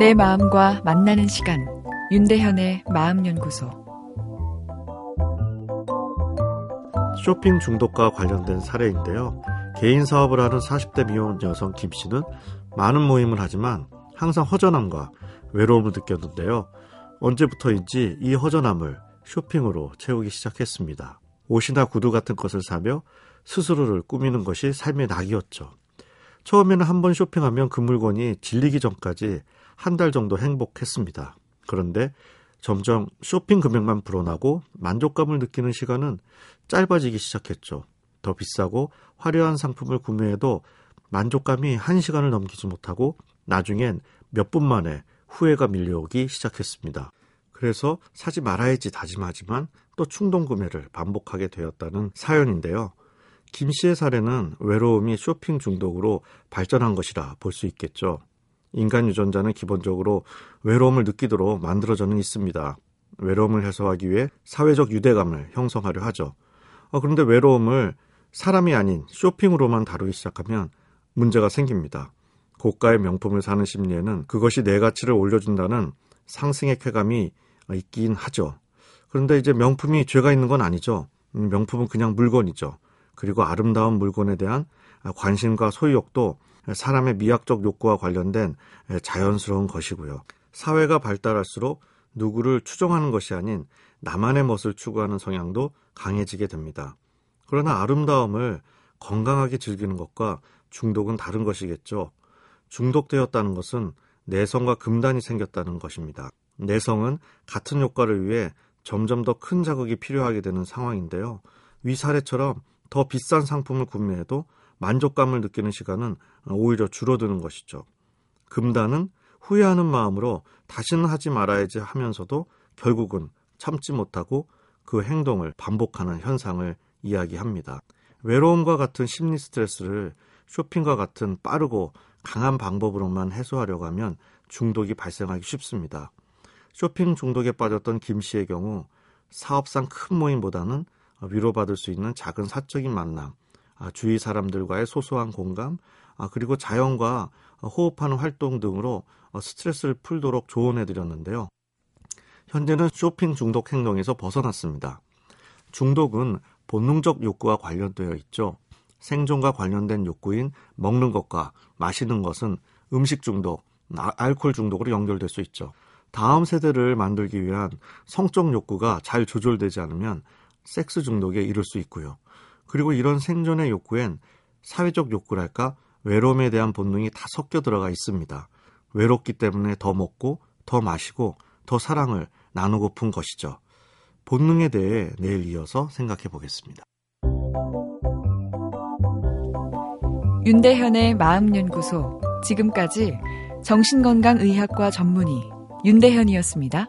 내 마음과 만나는 시간 윤대현의 마음연구소 쇼핑 중독과 관련된 사례인데요. 개인 사업을 하는 40대 미혼 여성 김 씨는 많은 모임을 하지만 항상 허전함과 외로움을 느꼈는데요. 언제부터인지 이 허전함을 쇼핑으로 채우기 시작했습니다. 옷이나 구두 같은 것을 사며 스스로를 꾸미는 것이 삶의 낙이었죠. 처음에는 한 번 쇼핑하면 그 물건이 질리기 전까지 한 달 정도 행복했습니다. 그런데 점점 쇼핑 금액만 불어나고 만족감을 느끼는 시간은 짧아지기 시작했죠. 더 비싸고 화려한 상품을 구매해도 만족감이 한 시간을 넘기지 못하고 나중엔 몇 분 만에 후회가 밀려오기 시작했습니다. 그래서 사지 말아야지 다짐하지만 또 충동 구매를 반복하게 되었다는 사연인데요. 김 씨의 사례는 외로움이 쇼핑 중독으로 발전한 것이라 볼 수 있겠죠. 인간 유전자는 기본적으로 외로움을 느끼도록 만들어져는 있습니다. 외로움을 해소하기 위해 사회적 유대감을 형성하려 하죠. 어, 그런데 외로움을 사람이 아닌 쇼핑으로만 다루기 시작하면 문제가 생깁니다. 고가의 명품을 사는 심리에는 그것이 내 가치를 올려준다는 상승의 쾌감이 있긴 하죠. 그런데 이제 명품이 죄가 있는 건 아니죠. 음, 명품은 그냥 물건이죠. 그리고 아름다운 물건에 대한 관심과 소유욕도 사람의 미학적 욕구와 관련된 자연스러운 것이고요. 사회가 발달할수록 누구를 추종하는 것이 아닌 나만의 멋을 추구하는 성향도 강해지게 됩니다. 그러나 아름다움을 건강하게 즐기는 것과 중독은 다른 것이겠죠. 중독되었다는 것은 내성과 금단이 생겼다는 것입니다. 내성은 같은 효과를 위해 점점 더 큰 자극이 필요하게 되는 상황인데요. 위 사례처럼 더 비싼 상품을 구매해도 만족감을 느끼는 시간은 오히려 줄어드는 것이죠. 금단은 후회하는 마음으로 다시는 하지 말아야지 하면서도 결국은 참지 못하고 그 행동을 반복하는 현상을 이야기합니다. 외로움과 같은 심리 스트레스를 쇼핑과 같은 빠르고 강한 방법으로만 해소하려고 하면 중독이 발생하기 쉽습니다. 쇼핑 중독에 빠졌던 김 씨의 경우 사업상 큰 모임보다는 위로받을 수 있는 작은 사적인 만남, 아, 주위 사람들과의 소소한 공감, 아, 그리고 자연과 호흡하는 활동 등으로 스트레스를 풀도록 조언해 드렸는데요. 현재는 쇼핑 중독 행동에서 벗어났습니다. 중독은 본능적 욕구와 관련되어 있죠. 생존과 관련된 욕구인 먹는 것과 마시는 것은 음식 중독, 알코올 중독으로 연결될 수 있죠. 다음 세대를 만들기 위한 성적 욕구가 잘 조절되지 않으면 섹스 중독에 이를 수 있고요. 그리고 이런 생존의 욕구엔 사회적 욕구랄까 외로움에 대한 본능이 다 섞여 들어가 있습니다. 외롭기 때문에 더 먹고 더 마시고 더 사랑을 나누고픈 것이죠. 본능에 대해 내일 이어서 생각해 보겠습니다. 윤대현의 마음연구소 지금까지 정신건강의학과 전문의 윤대현이었습니다.